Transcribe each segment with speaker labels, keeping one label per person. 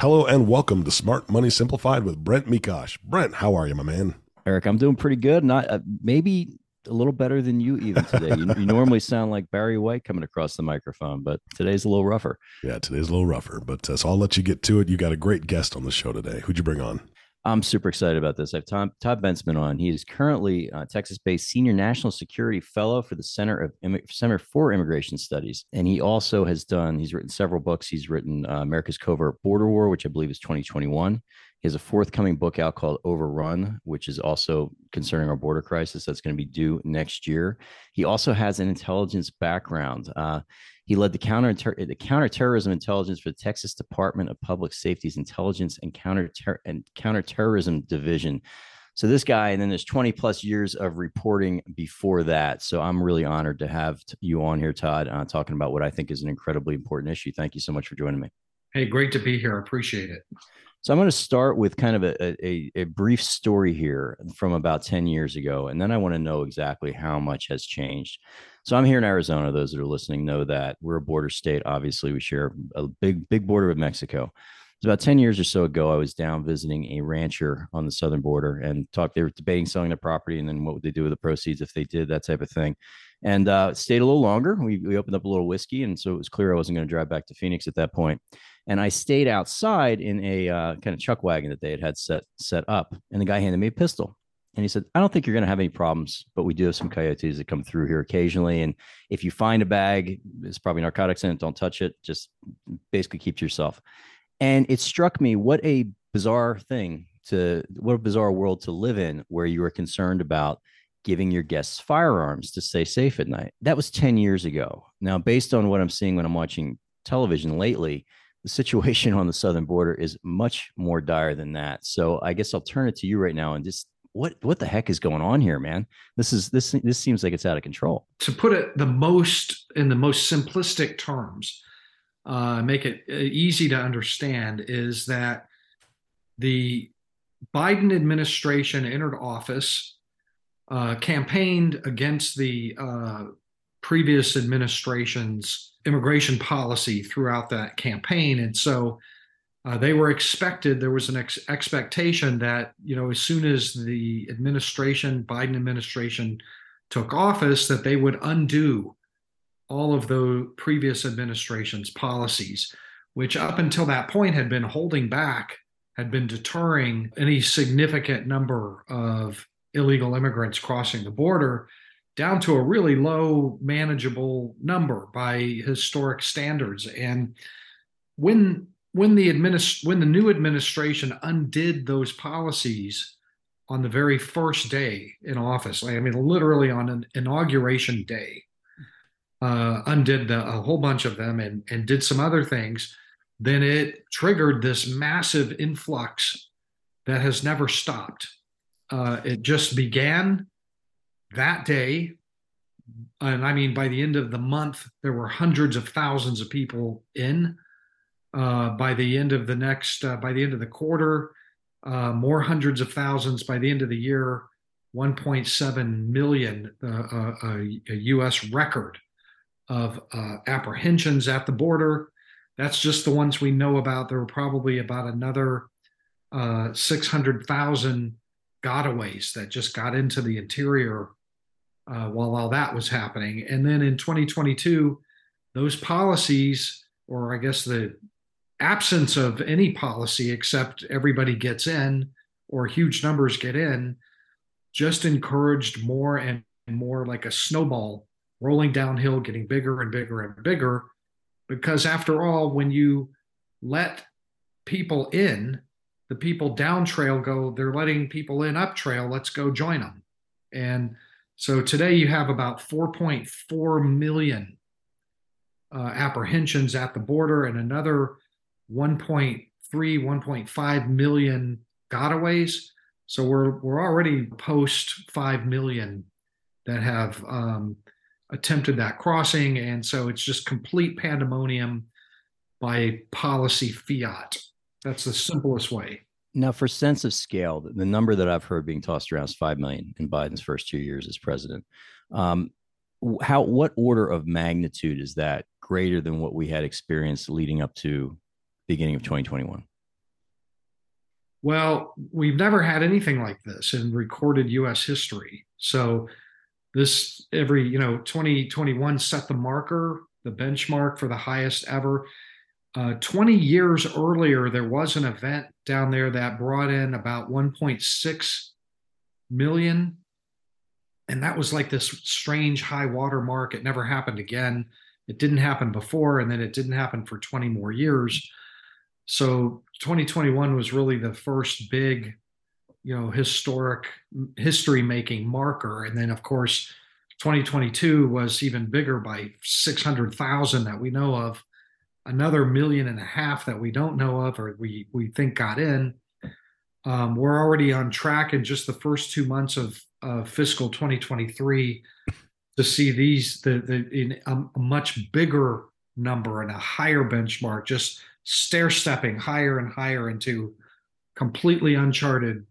Speaker 1: Hello and welcome to Smart Money Simplified with Brent Mekosh. Brent, how are you, my man?
Speaker 2: Eric, I'm doing pretty good. Not uh, maybe a little better than you even today. you, you, normally sound like Barry White coming across the microphone, but today's a little rougher.
Speaker 1: Yeah, today's a little rougher, but uh, so I'll let you get to it. You got a great guest on the show today. Who'd you bring on?
Speaker 2: I'm super excited about this. I have Tom, Todd Bensman on. He is currently Texas-based Senior National Security Fellow for the Center of Center for Immigration Studies, and he also has done. He's written several books. He's written uh, America's Covert Border War, which I believe is 2021. He has a forthcoming book out called Overrun, which is also concerning our border crisis that's going to be due next year. He also has an intelligence background. Uh, he led the counter the counterterrorism intelligence for the Texas Department of Public Safety's Intelligence and Counter and Counterterrorism Division. So this guy, and then there's 20 plus years of reporting before that. So I'm really honored to have you on here, Todd, uh, talking about what I think is an incredibly important issue. Thank you so much for joining me.
Speaker 3: Hey, great to be here. Appreciate it.
Speaker 2: So I'm going to start with kind of a, a, a, brief story here from about 10 years ago, and then I want to know exactly how much has changed. So I'm here in Arizona. Those that are listening know that we're a border state. Obviously, we share a big, big border with Mexico. It's about 10 years or so ago, I was down visiting a rancher on the southern border and talked. They were debating selling their property and then what would they do with the proceeds if they did, that type of thing. And uh, stayed a little longer. We, we opened up a little whiskey. And so it was clear I wasn't going to drive back to Phoenix at that point and I stayed outside in a uh, kind of chuck wagon that they had had set set up. And the guy handed me a pistol, and he said, "I don't think you're going to have any problems, but we do have some coyotes that come through here occasionally. And if you find a bag, it's probably narcotics in it. Don't touch it. Just basically keep to yourself." And it struck me what a bizarre thing to what a bizarre world to live in, where you are concerned about giving your guests firearms to stay safe at night. That was 10 years ago. Now, based on what I'm seeing when I'm watching television lately, the situation on the southern border is much more dire than that. So I guess I'll turn it to you right now and just what what the heck is going on here, man? This is this this seems like it's out of control.
Speaker 3: To put it the most in the most simplistic terms, uh, make it uh, easy to understand, is that the Biden administration entered office, uh, campaigned against the uh, previous administration's immigration policy throughout that campaign. And so uh, they were expected, there was an ex- expectation that, you know, as soon as the administration, Biden administration took office, that they would undo all of the previous administration's policies, which up until that point had been holding back, had been deterring any significant number of illegal immigrants crossing the border down to a really low manageable number by historic standards. And when when the administ- when the new administration undid those policies on the very first day in office i mean literally on an inauguration day uh, undid the, a whole bunch of them and, and did some other things then it triggered this massive influx that has never stopped. Uh, it just began that day, and I mean, by the end of the month, there were hundreds of thousands of people in. Uh, by the end of the next, uh, by the end of the quarter, uh, more hundreds of thousands. By the end of the year, 1.7 million, uh, uh, a U.S. record of uh, apprehensions at the border. That's just the ones we know about. There were probably about another 600,000 gotaways that just got into the interior uh, while all that was happening. And then in 2022, those policies, or I guess the absence of any policy except everybody gets in or huge numbers get in, just encouraged more and more like a snowball rolling downhill, getting bigger and bigger and bigger. Because after all, when you let people in, the people down trail go, they're letting people in up trail, let's go join them. And so today you have about 4.4 million uh, apprehensions at the border and another 1.3, 1.5 million gotaways. So we're we're already post five million that have um, attempted that crossing, and so it's just complete pandemonium by policy fiat. That's the simplest way.
Speaker 2: Now, for sense of scale, the number that I've heard being tossed around is five million in Biden's first two years as president. Um, how what order of magnitude is that greater than what we had experienced leading up to beginning of 2021?
Speaker 3: Well, we've never had anything like this in recorded US history. So this every, you know, 2021 set the marker, the benchmark for the highest ever. Uh, 20 years earlier, there was an event down there that brought in about 1.6 million. And that was like this strange high water mark. It never happened again. It didn't happen before, and then it didn't happen for 20 more years. So 2021 was really the first big, you know, historic history making marker. And then, of course, 2022 was even bigger by 600,000 that we know of, another million and a half that we don't know of or we, we think got in. Um, we're already on track in just the first two months of, of fiscal 2023 to see these the, the in a, a much bigger number and a higher benchmark just stair stepping higher and higher into completely uncharted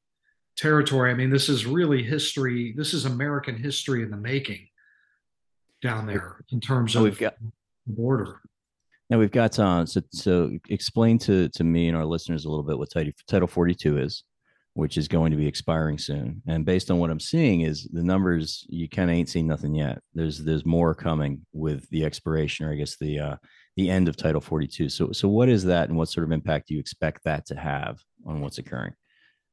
Speaker 3: territory. I mean, this is really history. This is American history in the making down there in terms of
Speaker 2: we've got
Speaker 3: border.
Speaker 2: Now we've got uh, so so explain to to me and our listeners a little bit what title Title 42 is, which is going to be expiring soon. And based on what I'm seeing, is the numbers you kind of ain't seen nothing yet. There's there's more coming with the expiration, or I guess the uh, the end of Title 42. So, so what is that, and what sort of impact do you expect that to have on what's occurring?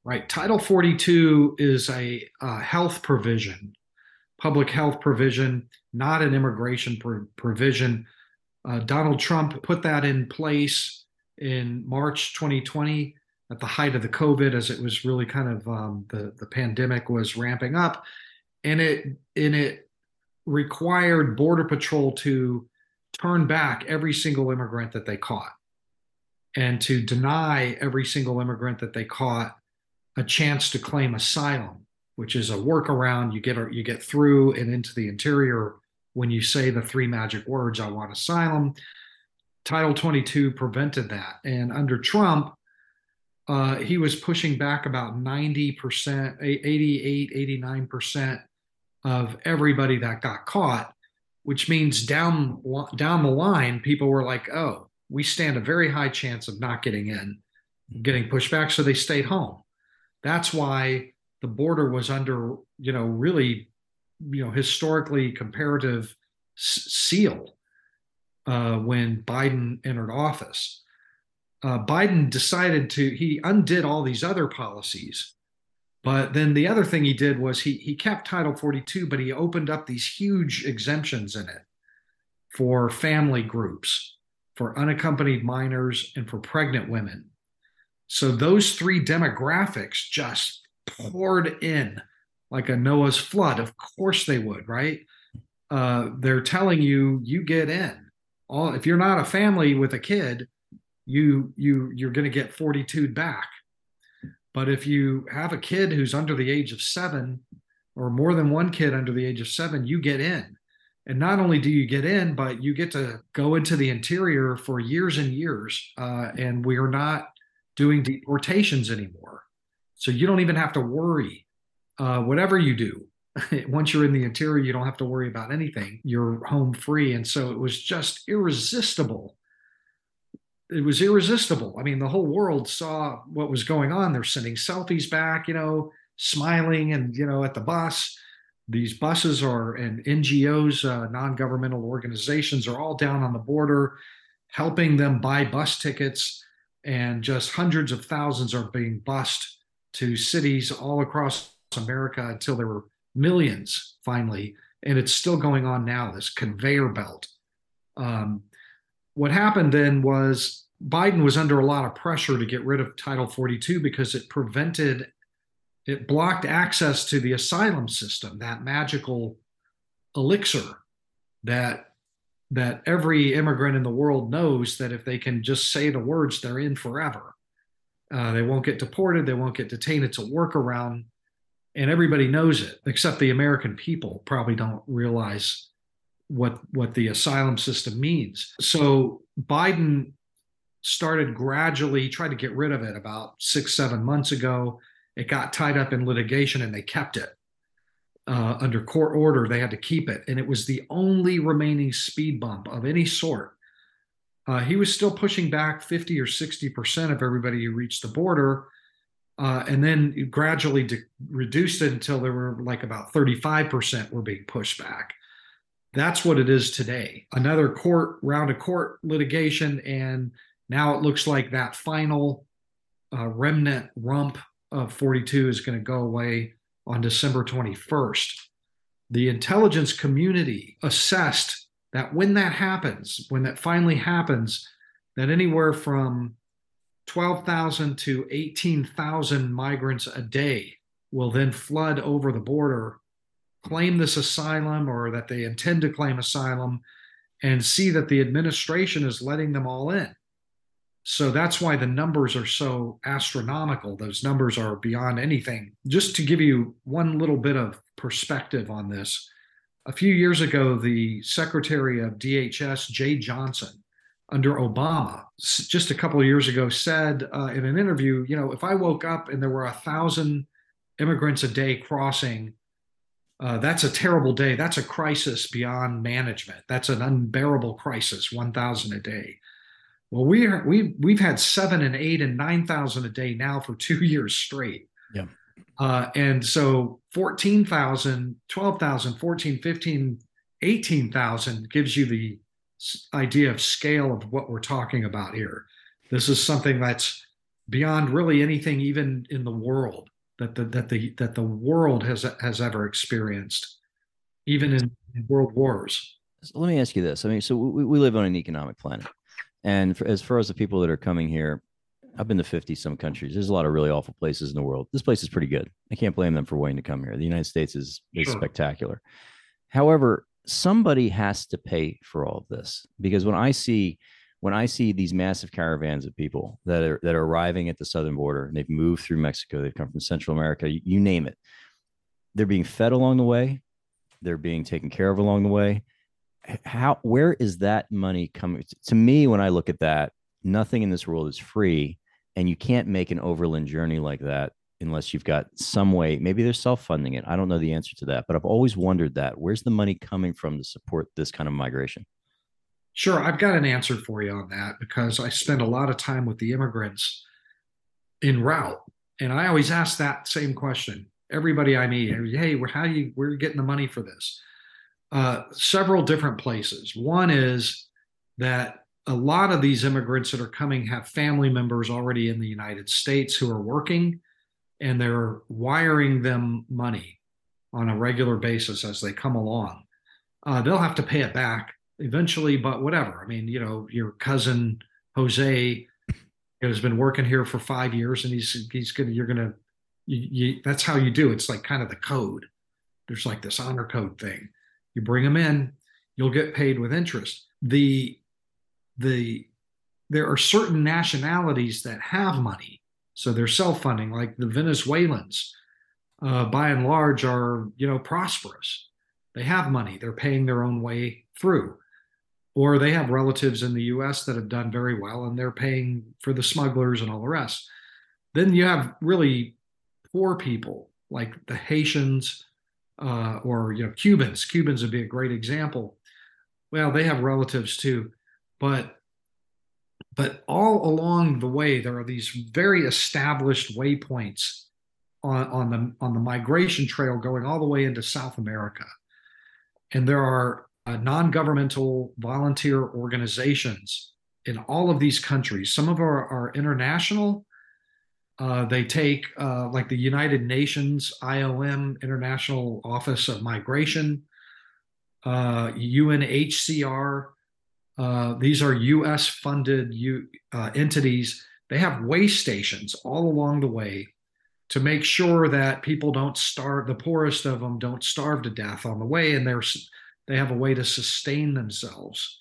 Speaker 3: Right. Title 42 is a, a health provision, public health provision, not an immigration provision. Uh, Donald Trump put that in place in March 2020 at the height of the COVID, as it was really kind of um, the the pandemic was ramping up, and it and it required Border Patrol to turn back every single immigrant that they caught and to deny every single immigrant that they caught a chance to claim asylum, which is a workaround. You get you get through and into the interior when you say the three magic words, "I want asylum." Title 22 prevented that, and under Trump, uh, he was pushing back about 90%, 88, 89% of everybody that got caught which means down down the line, people were like, "Oh, we stand a very high chance of not getting in, getting pushed back," so they stayed home. That's why the border was under, you know, really, you know, historically comparative seal uh, when Biden entered office. Uh, Biden decided to he undid all these other policies but then the other thing he did was he he kept Title 42, but he opened up these huge exemptions in it for family groups, for unaccompanied minors, and for pregnant women. So those three demographics just poured in like a Noah's flood. Of course they would, right? Uh, they're telling you you get in. All if you're not a family with a kid, you you you're going to get 42 back but if you have a kid who's under the age of seven, or more than one kid under the age of seven, you get in. And not only do you get in, but you get to go into the interior for years and years. Uh, and we are not doing deportations anymore. So you don't even have to worry. Uh, whatever you do, once you're in the interior, you don't have to worry about anything. You're home free. And so it was just irresistible it was irresistible. I mean, the whole world saw what was going on. They're sending selfies back, you know, smiling and, you know, at the bus. These buses are and NGOs, uh, non governmental organizations are all down on the border helping them buy bus tickets. And just hundreds of thousands are being bused to cities all across America until there were millions finally. And it's still going on now, this conveyor belt. Um, what happened then was Biden was under a lot of pressure to get rid of Title 42 because it prevented, it blocked access to the asylum system, that magical elixir that that every immigrant in the world knows that if they can just say the words, they're in forever. Uh, they won't get deported. They won't get detained. It's a workaround, and everybody knows it, except the American people probably don't realize what what the asylum system means. So Biden started gradually tried to get rid of it about six seven months ago. It got tied up in litigation, and they kept it uh, under court order. They had to keep it, and it was the only remaining speed bump of any sort. Uh, he was still pushing back 50 or 60 percent of everybody who reached the border, uh, and then gradually de- reduced it until there were like about 35 percent were being pushed back. That's what it is today. Another court round of court litigation, and now it looks like that final uh, remnant rump of 42 is going to go away on December 21st. The intelligence community assessed that when that happens, when that finally happens, that anywhere from 12,000 to 18,000 migrants a day will then flood over the border, claim this asylum or that they intend to claim asylum, and see that the administration is letting them all in. So that's why the numbers are so astronomical. Those numbers are beyond anything. Just to give you one little bit of perspective on this, a few years ago, the Secretary of DHS, Jeh Johnson, under Obama, just a couple of years ago, said uh, in an interview, you know, if I woke up and there were a thousand immigrants a day crossing, uh, that's a terrible day. That's a crisis beyond management. That's an unbearable crisis, 1,000 a day. Well, we are we we've had seven and eight and nine thousand a day now for two years straight.
Speaker 2: Yeah.
Speaker 3: Uh, and so 14,000, 12,000, 14, 15, 18,000 gives you the idea of scale of what we're talking about here. This is something that's beyond really anything even in the world that the that the that the world has has ever experienced, even in, in world wars.
Speaker 2: So let me ask you this. I mean, so we, we live on an economic planet. And for, as far as the people that are coming here, I've been to 50 some countries. There's a lot of really awful places in the world. This place is pretty good. I can't blame them for wanting to come here. The United States is, is sure. spectacular. However, somebody has to pay for all of this because when I see when I see these massive caravans of people that are that are arriving at the southern border and they've moved through Mexico, they've come from Central America, you, you name it. They're being fed along the way, they're being taken care of along the way, how where is that money coming to me when i look at that nothing in this world is free and you can't make an overland journey like that unless you've got some way maybe they're self-funding it i don't know the answer to that but i've always wondered that where's the money coming from to support this kind of migration
Speaker 3: sure i've got an answer for you on that because i spend a lot of time with the immigrants in route and i always ask that same question everybody i meet hey how do you we're getting the money for this uh, several different places. One is that a lot of these immigrants that are coming have family members already in the United States who are working, and they're wiring them money on a regular basis as they come along. Uh, they'll have to pay it back eventually, but whatever. I mean, you know, your cousin Jose has been working here for five years, and he's he's gonna you're gonna you, you, that's how you do. It's like kind of the code. There's like this honor code thing you bring them in, you'll get paid with interest. The the there are certain nationalities that have money, so they're self-funding, like the Venezuelans. Uh, by and large, are you know prosperous. They have money. They're paying their own way through, or they have relatives in the U.S. that have done very well, and they're paying for the smugglers and all the rest. Then you have really poor people like the Haitians, uh, or you know Cubans. Cubans would be a great example. Well, they have relatives too, but but all along the way there are these very established waypoints on, on the on the migration trail going all the way into South America, and there are uh, non-governmental volunteer organizations in all of these countries. Some of our are international, uh, they take uh, like the United Nations IOM International Office of Migration, uh, UNHCR. Uh, these are U.S. funded U, uh, entities. They have way stations all along the way to make sure that people don't starve. The poorest of them don't starve to death on the way, and they're they have a way to sustain themselves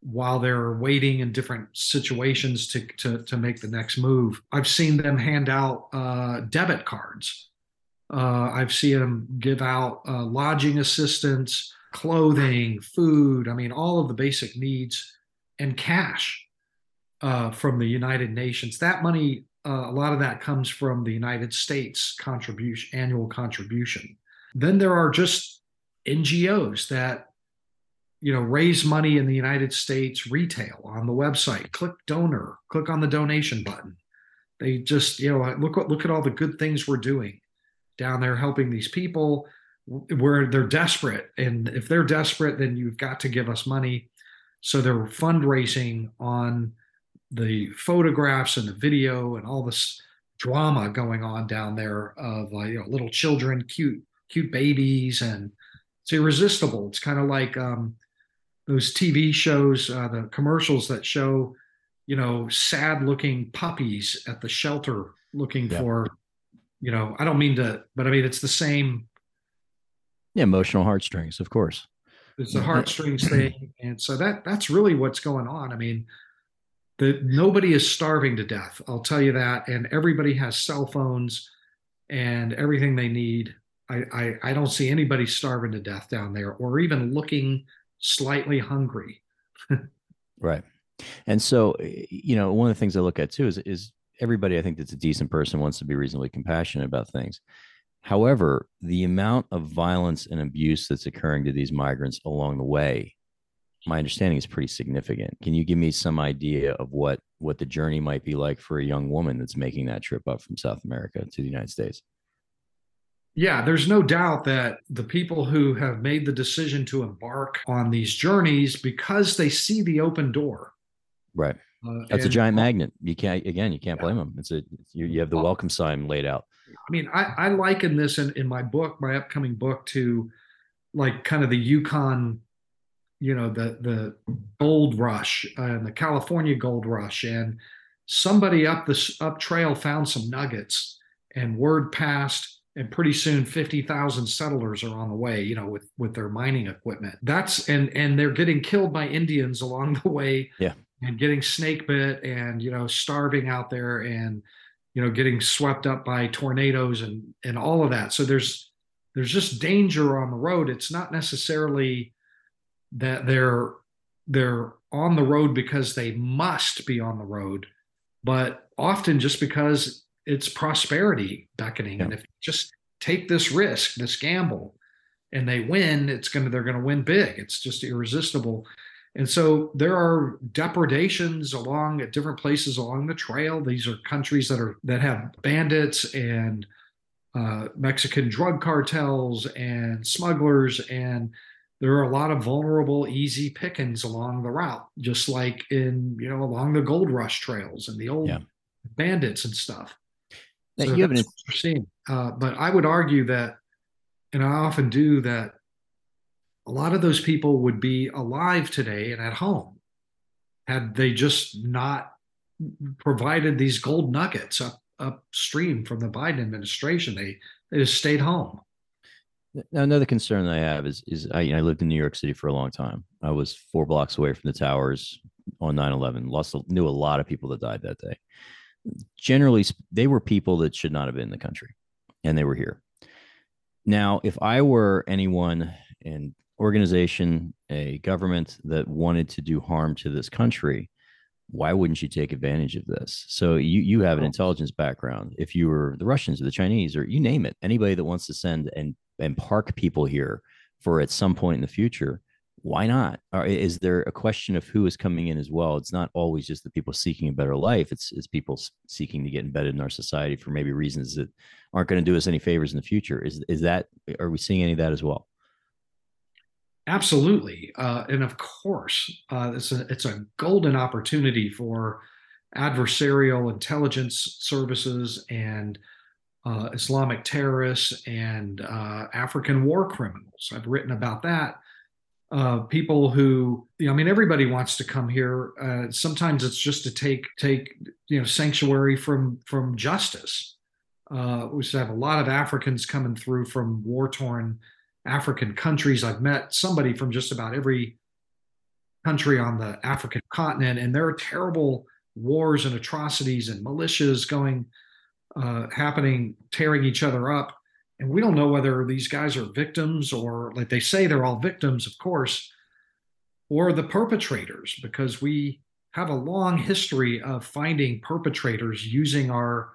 Speaker 3: while they're waiting in different situations to to, to make the next move. I've seen them hand out uh, debit cards. Uh, I've seen them give out uh, lodging assistance, clothing, food. I mean, all of the basic needs and cash uh, from the United Nations. That money, uh, a lot of that comes from the United States contribution, annual contribution. Then there are just NGOs that you know raise money in the United States retail on the website. Click donor, click on the donation button. They just you know look look at all the good things we're doing down there helping these people where they're desperate. And if they're desperate then you've got to give us money. So they're fundraising on the photographs and the video and all this drama going on down there of uh, you know little children cute cute babies and it's irresistible. It's kind of like um, those tv shows uh, the commercials that show you know sad looking puppies at the shelter looking yeah. for you know i don't mean to but i mean it's the same
Speaker 2: yeah, emotional heartstrings of course
Speaker 3: it's a heartstrings thing and so that that's really what's going on i mean that nobody is starving to death. I'll tell you that. And everybody has cell phones and everything they need. I, I, I don't see anybody starving to death down there or even looking slightly hungry.
Speaker 2: right. And so, you know, one of the things I look at too is, is everybody I think that's a decent person wants to be reasonably compassionate about things. However, the amount of violence and abuse that's occurring to these migrants along the way my understanding is pretty significant. Can you give me some idea of what what the journey might be like for a young woman that's making that trip up from South America to the United States?
Speaker 3: Yeah, there's no doubt that the people who have made the decision to embark on these journeys because they see the open door.
Speaker 2: Right. Uh, That's a giant magnet. You can't again. You can't yeah. blame them. It's a you, you have the welcome sign laid out.
Speaker 3: I mean, I, I liken this in, in my book, my upcoming book, to like kind of the Yukon you know the the gold rush and the California gold rush, and somebody up the up trail found some nuggets, and word passed, and pretty soon fifty thousand settlers are on the way. You know, with with their mining equipment. That's and and they're getting killed by Indians along the way.
Speaker 2: Yeah,
Speaker 3: and getting snake bit, and you know, starving out there, and you know, getting swept up by tornadoes and and all of that. So there's there's just danger on the road. It's not necessarily that they're they're on the road because they must be on the road, but often just because it's prosperity beckoning. Yeah. And if just take this risk, this gamble, and they win, it's gonna they're gonna win big. It's just irresistible. And so there are depredations along at different places along the trail. These are countries that are that have bandits and uh, Mexican drug cartels and smugglers and there are a lot of vulnerable, easy pickings along the route, just like in, you know, along the gold rush trails and the old yeah. bandits and stuff.
Speaker 2: Now, so you
Speaker 3: what we're. Uh, but I would argue that, and I often do that, a lot of those people would be alive today and at home had they just not provided these gold nuggets up upstream from the Biden administration. They they just stayed home.
Speaker 2: Now, another concern I have is is I, I, lived in New York City for a long time. I was four blocks away from the towers on 9-11. Lost knew a lot of people that died that day. Generally, they were people that should not have been in the country, and they were here. Now, if I were anyone in organization, a government that wanted to do harm to this country, why wouldn't you take advantage of this? So you you have an oh. intelligence background. If you were the Russians or the Chinese or you name it, anybody that wants to send and and park people here for at some point in the future why not? Or is there a question of who is coming in as well? It's not always just the people seeking a better life. It's it's people seeking to get embedded in our society for maybe reasons that aren't going to do us any favors in the future. Is is that are we seeing any of that as well
Speaker 3: absolutely uh, and of course uh, it's a it's a golden opportunity for adversarial intelligence services and uh, Islamic terrorists and uh, African war criminals. I've written about that. Uh, people who, you know, I mean, everybody wants to come here. Uh, sometimes it's just to take take you know sanctuary from from justice. We have a lot of Africans coming through from war torn African countries. I've met somebody from just about every country on the African continent, and there are terrible wars and atrocities and militias going uh, happening, tearing each other up. And we don't know whether these guys are victims or, like they say, they're all victims, of course, or the perpetrators, because we have a long history of finding perpetrators using our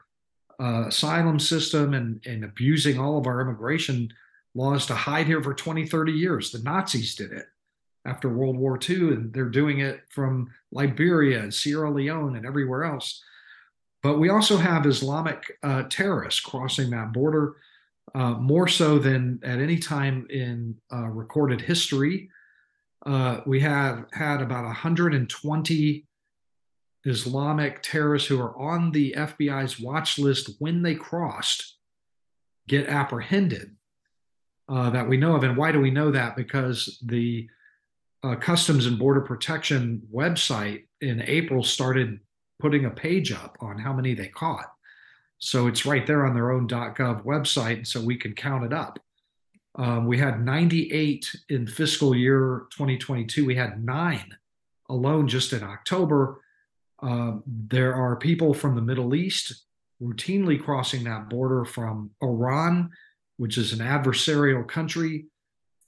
Speaker 3: uh, asylum system and, and abusing all of our immigration laws to hide here for 20, 30 years. The Nazis did it after World War II, and they're doing it from Liberia and Sierra Leone and everywhere else. But we also have Islamic uh, terrorists crossing that border uh, more so than at any time in uh, recorded history. Uh, we have had about 120 Islamic terrorists who are on the FBI's watch list when they crossed get apprehended uh, that we know of. And why do we know that? Because the uh, Customs and Border Protection website in April started putting a page up on how many they caught. So it's right there on their own .gov website, so we can count it up. Um, we had 98 in fiscal year 2022. We had nine alone just in October. Um, there are people from the Middle East routinely crossing that border from Iran, which is an adversarial country.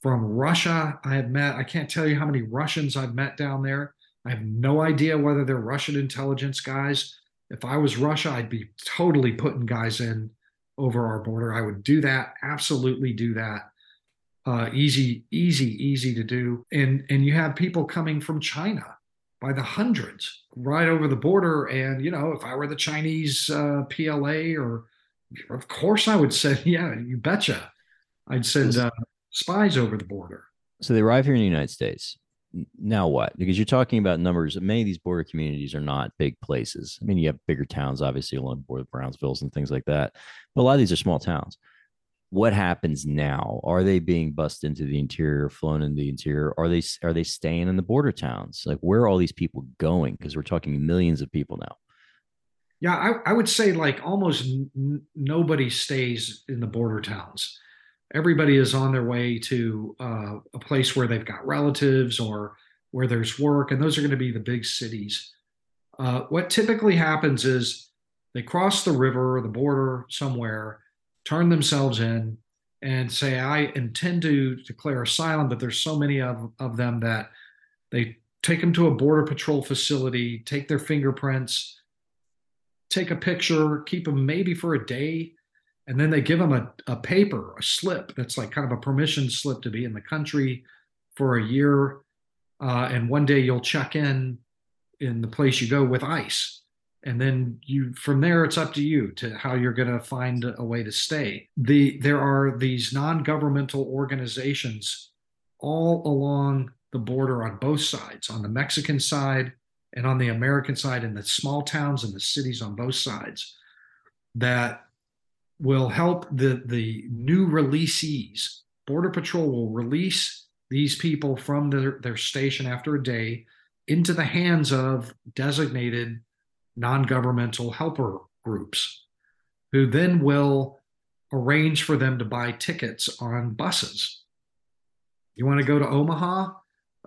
Speaker 3: From Russia, I have met, I can't tell you how many Russians I've met down there. I have no idea whether they're Russian intelligence guys. If I was Russia, I'd be totally putting guys in over our border. I would do that, absolutely do that. Uh, easy, easy, easy to do. And and you have people coming from China by the hundreds right over the border. And you know, if I were the Chinese uh, PLA, or of course I would say, yeah, you betcha, I'd send uh, spies over the border.
Speaker 2: So they arrive here in the United States now what? Because you're talking about numbers. Many of these border communities are not big places. I mean, you have bigger towns, obviously, along the border, Brownsvilles and things like that. But a lot of these are small towns. What happens now? Are they being bussed into the interior, flown into the interior? Are they are they staying in the border towns? Like, where are all these people going? Because we're talking millions of people now.
Speaker 3: Yeah, I, I would say like almost n- nobody stays in the border towns everybody is on their way to uh, a place where they've got relatives or where there's work, and those are going to be the big cities. Uh, what typically happens is they cross the river or the border somewhere, turn themselves in, and say, I intend to declare asylum, but there's so many of, of them that they take them to a border patrol facility, take their fingerprints, take a picture, keep them maybe for a day, and then they give them a, a paper, a slip that's like kind of a permission slip to be in the country for a year. Uh, and one day you'll check in in the place you go with ICE. And then you from there it's up to you to how you're going to find a way to stay. The there are these non-governmental organizations all along the border on both sides, on the Mexican side and on the American side, in the small towns and the cities on both sides, that will help the, the new releasees. Border Patrol will release these people from their, their station after a day into the hands of designated non governmental helper groups who then will arrange for them to buy tickets on buses. You want to go to Omaha?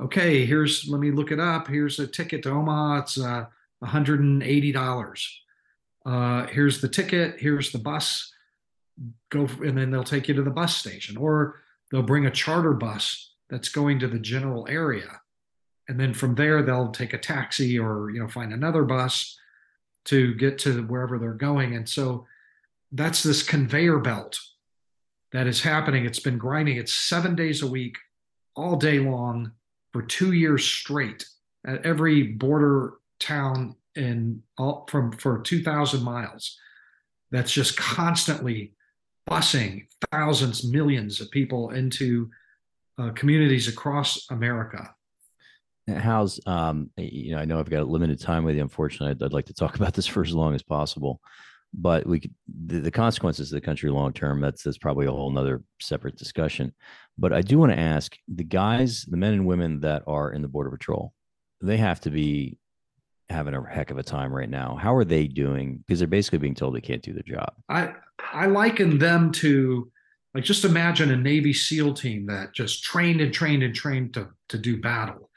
Speaker 3: Okay, here's, let me look it up. Here's a ticket to Omaha. It's uh, $180. Uh, here's the ticket. Here's the bus go and then they'll take you to the bus station or they'll bring a charter bus that's going to the general area and then from there they'll take a taxi or you know find another bus to get to wherever they're going and so that's this conveyor belt that is happening it's been grinding it's 7 days a week all day long for 2 years straight at every border town in all from for 2000 miles that's just constantly busing thousands, millions of people into uh, communities across America.
Speaker 2: How's um, you know, I know I've got a limited time with you. Unfortunately, I'd, I'd like to talk about this for as long as possible, but we the, the consequences of the country long term. That's that's probably a whole nother separate discussion. But I do want to ask the guys, the men and women that are in the border patrol, they have to be having a heck of a time right now. How are they doing? Because they're basically being told they can't do their job.
Speaker 3: I I liken them to Like just imagine a Navy SEAL team that just trained and trained and trained to, to do battle.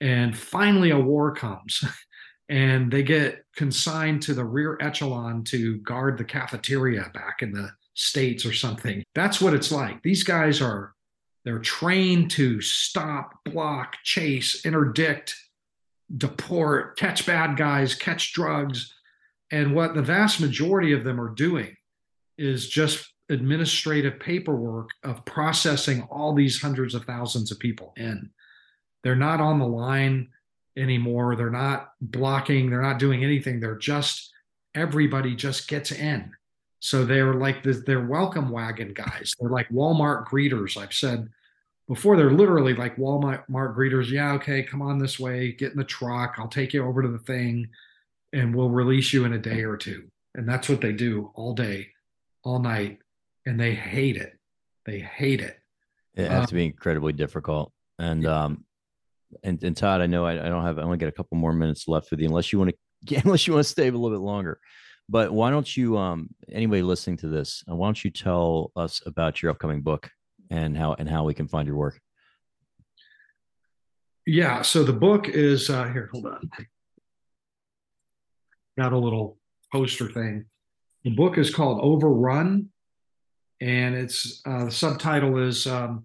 Speaker 3: And finally a war comes and they get consigned to the rear echelon to guard the cafeteria back in the States or something. That's what it's like. These guys are they're trained to stop, block, chase, interdict, deport, catch bad guys, catch drugs. And what the vast majority of them are doing is just administrative paperwork of processing all these hundreds of thousands of people in. They're not on the line anymore. They're not blocking, they're not doing anything. They're just everybody just gets in. So they're like the, they're welcome wagon guys. They're like Walmart greeters. I've said before, they're literally like Walmart greeters. Yeah, okay, come on this way, get in the truck. I'll take you over to the thing and we'll release you in a day or two. And that's what they do all day, all night. And they hate it. They hate it.
Speaker 2: It has um, to be incredibly difficult. And um, and, and Todd, I know I, I, don't have I only got a couple more minutes left with you, unless you want to unless you want to stay a little bit longer. But why don't you, um, anybody listening to this, uh, why don't you tell us about your upcoming book and how and how we can find your work?
Speaker 3: Yeah, so the book is uh, here. Hold on, got a little poster thing. The book is called Overrun, and it's uh, the subtitle is um,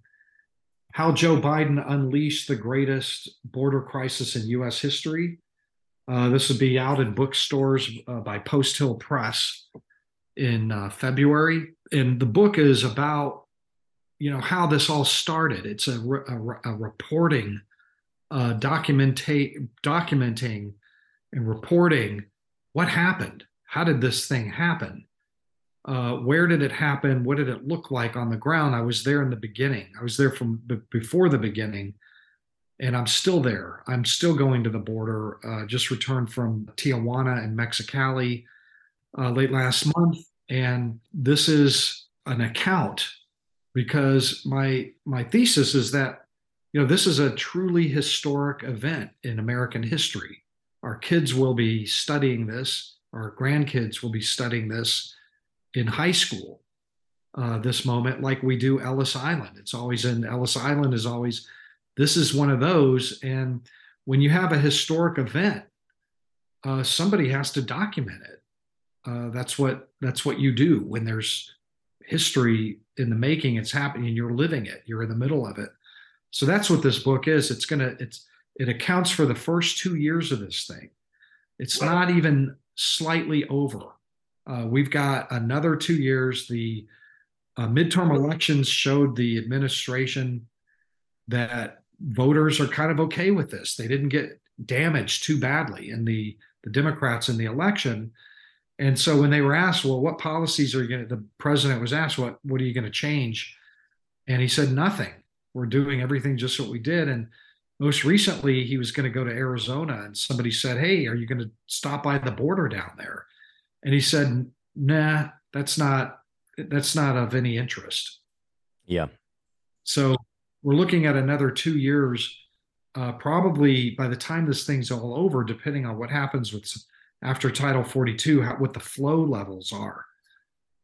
Speaker 3: how Joe Biden unleashed the greatest border crisis in U.S. history. Uh, this will be out in bookstores uh, by Post Hill Press in uh, February. And the book is about, you know, how this all started. It's a, a, a reporting, uh, documenta- documenting and reporting what happened. How did this thing happen? Uh, where did it happen? What did it look like on the ground? I was there in the beginning. I was there from b- before the beginning, and I'm still there. I'm still going to the border. Uh, just returned from Tijuana and Mexicali uh, late last month, and this is an account because my my thesis is that you know this is a truly historic event in American history. Our kids will be studying this. Our grandkids will be studying this in high school uh, this moment like we do Ellis Island. It's always in Ellis Island is always this is one of those. And when you have a historic event, uh, somebody has to document it. Uh, that's what that's what you do when there's history in the making. It's happening. You're living it. You're in the middle of it. So that's what this book is. It's gonna it's it accounts for the first two years of this thing. It's not even slightly over uh, we've got another two years. The uh, midterm elections showed the administration that voters are kind of okay with this. They didn't get damaged too badly in the the Democrats in the election. And so when they were asked, well, what policies are you going to, the president was asked, what, what are you going to change? And he said, nothing. We're doing everything just what we did. And most recently, he was going to go to Arizona and somebody said, hey, are you going to stop by the border down there? And he said, nah, that's not that's not of any interest.
Speaker 2: Yeah.
Speaker 3: So we're looking at another two years. Uh, probably by the time this thing's all over, depending on what happens with after Title 42, how, what the flow levels are.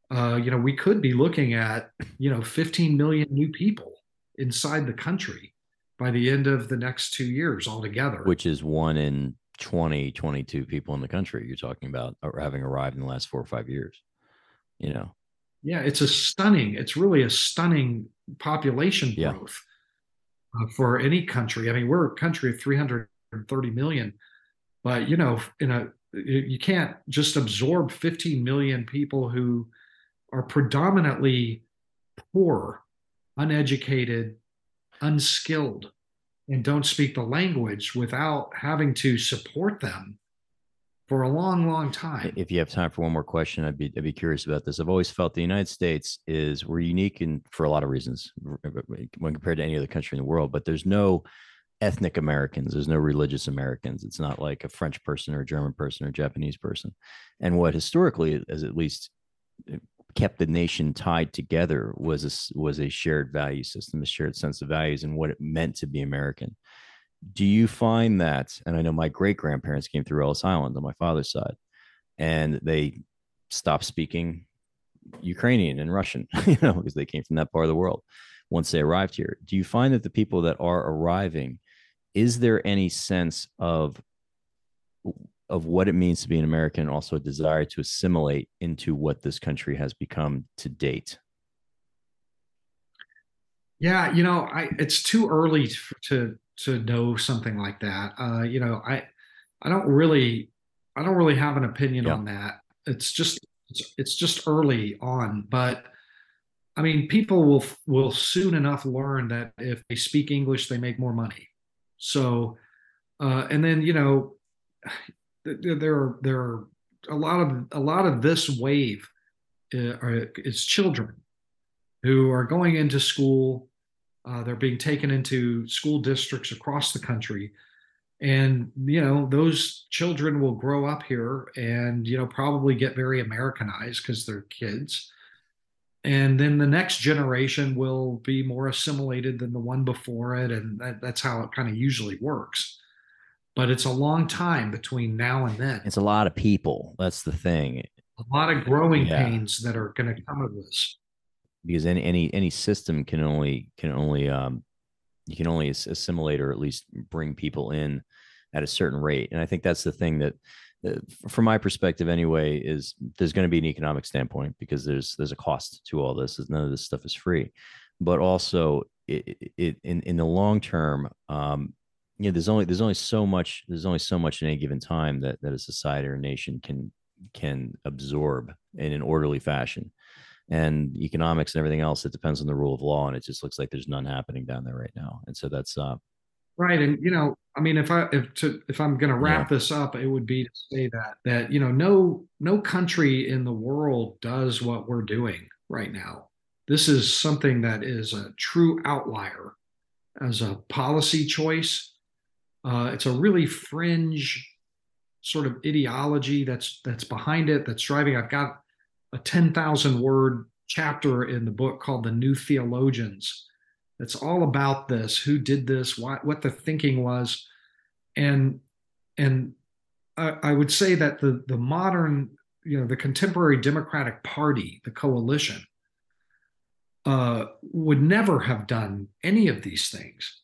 Speaker 3: Uh, you know, we could be looking at you know 15 million new people inside the country by the end of the next two years altogether,
Speaker 2: which is one in 20, 22 people in the country you're talking about or having arrived in the last four or five years. You know?
Speaker 3: Yeah, it's a stunning, it's really a stunning population yeah. growth uh, for any country. I mean, we're a country of 330 million, but you know, in a you can't just absorb 15 million people who are predominantly poor, uneducated, unskilled and don't speak the language without having to support them for a long, long time.
Speaker 2: If you have time for one more question, I'd be I'd be curious about this. I've always felt the United States is we're unique in for a lot of reasons when compared to any other country in the world, but there's no ethnic Americans. There's no religious Americans. It's not like a French person or a German person or a Japanese person. And what historically, as at least kept the nation tied together was a, was a shared value system, a shared sense of values, and what it meant to be American. Do you find that? And I know my great grandparents came through Ellis Island on my father's side, and they stopped speaking Ukrainian and Russian, you know, because they came from that part of the world once they arrived here. Do you find that the people that are arriving, is there any sense of of what it means to be an American and also a desire to assimilate into what this country has become to date?
Speaker 3: Yeah, you know, I it's too early to to know something like that. Uh, you know, I I don't really I don't really have an opinion yeah. on that. It's just it's, it's just early on, but I mean, people will will soon enough learn that if they speak English, they make more money. So, uh, and then you know, there are there are a lot of a lot of this wave uh, is children who are going into school. Uh, they're being taken into school districts across the country, and you know those children will grow up here and you know probably get very Americanized because they're kids. And then the next generation will be more assimilated than the one before it, and that, that's how it kind of usually works but it's a long time between now and then.
Speaker 2: It's a lot of people. That's the thing.
Speaker 3: A lot of growing yeah. pains that are going to come of this.
Speaker 2: Because any any any system can only can only um you can only assimilate or at least bring people in at a certain rate. And I think that's the thing that from my perspective anyway is there's going to be an economic standpoint because there's there's a cost to all this none of this stuff is free but also it, it in in the long term um, you know, there's only there's only so much there's only so much in any given time that that a society or a nation can can absorb in an orderly fashion. And economics and everything else, it depends on the rule of law, and it just looks like there's none happening down there right now. And so that's uh,
Speaker 3: right. And you know, I mean, if I if to if I'm going to wrap yeah. this up, it would be to say that that you know, no no country in the world does what we're doing right now. This is something that is a true outlier as a policy choice uh, it's a really fringe sort of ideology that's that's behind it that's driving. I've got a ten thousand word chapter in the book called "The New Theologians." It's all about this: who did this, why, what the thinking was, and and I, I would say that the the modern, you know, the contemporary Democratic Party, the coalition, uh, would never have done any of these things.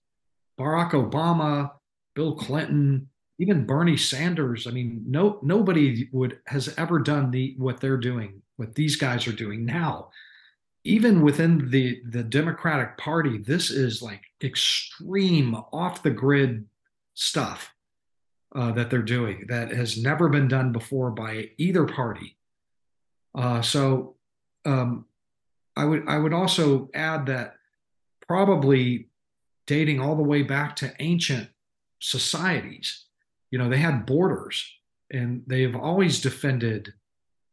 Speaker 3: Barack Obama, Bill Clinton, even Bernie Sanders. I mean, no nobody would has ever done the what they're doing, what these guys are doing now. Even within the the Democratic Party, this is like extreme off the grid stuff uh, that they're doing that has never been done before by either party. Uh, so um, I would I would also add that probably dating all the way back to ancient societies. You know, they had borders and they've always defended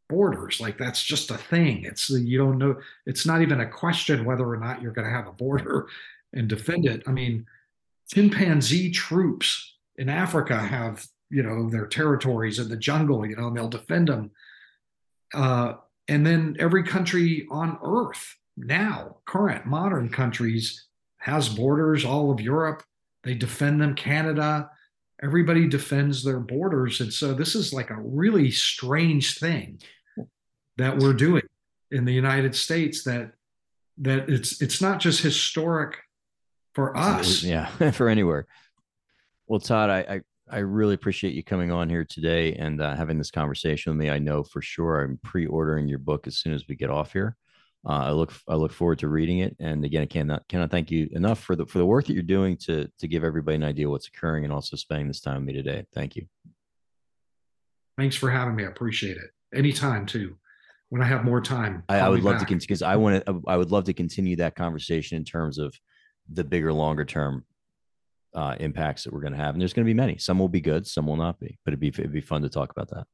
Speaker 3: borders. Like that's just a thing. It's you don't know, it's not even a question whether or not you're going to have a border and defend it. I mean, chimpanzee troops in Africa have, you know, their territories in the jungle, you know, and they'll defend them. Uh, and then every country on earth now, current modern countries, has borders, all of Europe they defend them. Canada, everybody defends their borders. And so this is like a really strange thing that we're doing in the United States that that it's it's not just historic for us.
Speaker 2: Yeah, for anywhere. Well, Todd, I, I, I really appreciate you coming on here today and uh, having this conversation with me. I know for sure I'm pre-ordering your book as soon as we get off here. Uh, I look I look forward to reading it. And again, I cannot cannot thank you enough for the for the work that you're doing to to give everybody an idea what's occurring and also spending this time with me today. Thank you.
Speaker 3: Thanks for having me. I appreciate it. Anytime too. When I have more time,
Speaker 2: I, I would love back. to continue because I want to. I would love to continue that conversation in terms of the bigger, longer term uh, impacts that we're going to have. And there's going to be many. Some will be good, some will not be. But it'd be it'd be fun to talk about that.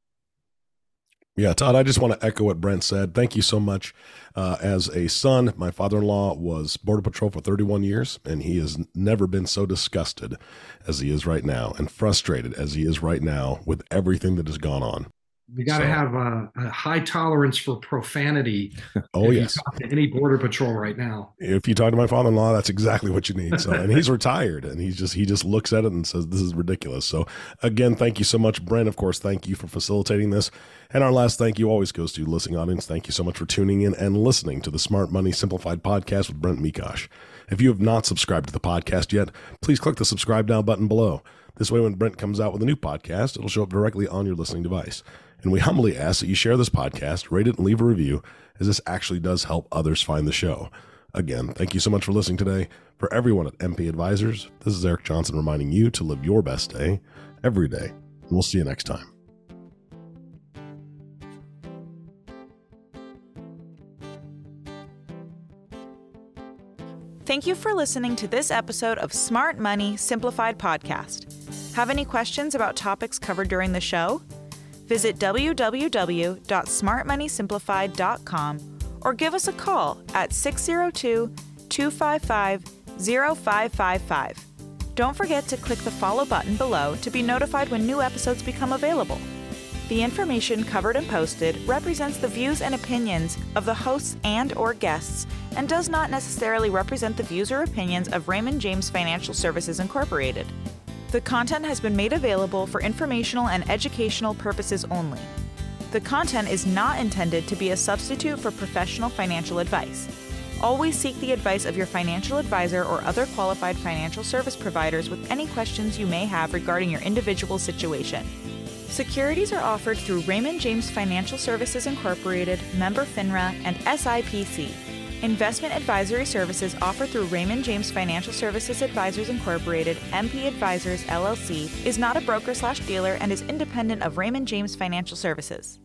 Speaker 1: Yeah, Todd, I just want to echo what Brent said. Thank you so much. Uh, as a son, my father in law was Border Patrol for 31 years, and he has never been so disgusted as he is right now and frustrated as he is right now with everything that has gone on.
Speaker 3: You got to
Speaker 1: So-
Speaker 3: have a, a high tolerance for profanity.
Speaker 1: Oh
Speaker 3: if you
Speaker 1: yes.
Speaker 3: talk to any border patrol right now.
Speaker 1: If you talk to my father-in-law, that's exactly what you need. So, and he's retired, and he's just he just looks at it and says, "This is ridiculous." So, again, thank you so much, Brent. Of course, thank you for facilitating this. And our last thank you always goes to listening audience. Thank you so much for tuning in and listening to the Smart Money Simplified podcast with Brent Mekosh. If you have not subscribed to the podcast yet, please click the subscribe now button below. This way, when Brent comes out with a new podcast, it'll show up directly on your listening device. And we humbly ask that you share this podcast, rate it, and leave a review, as this actually does help others find the show. Again, thank you so much for listening today. For everyone at MP Advisors, this is Eric Johnson reminding you to live your best day every day. And we'll see you next time.
Speaker 4: Thank you for listening to this episode of Smart Money Simplified Podcast. Have any questions about topics covered during the show? Visit www.smartmoneysimplified.com or give us a call at 602 255 0555. Don't forget to click the follow button below to be notified when new episodes become available. The information covered and posted represents the views and opinions of the hosts and or guests and does not necessarily represent the views or opinions of Raymond James Financial Services Incorporated. The content has been made available for informational and educational purposes only. The content is not intended to be a substitute for professional financial advice. Always seek the advice of your financial advisor or other qualified financial service providers with any questions you may have regarding your individual situation. Securities are offered through Raymond James Financial Services Incorporated, member FINRA, and SIPC. Investment advisory services offered through Raymond James Financial Services Advisors Incorporated, MP Advisors LLC, is not a broker slash dealer and is independent of Raymond James Financial Services.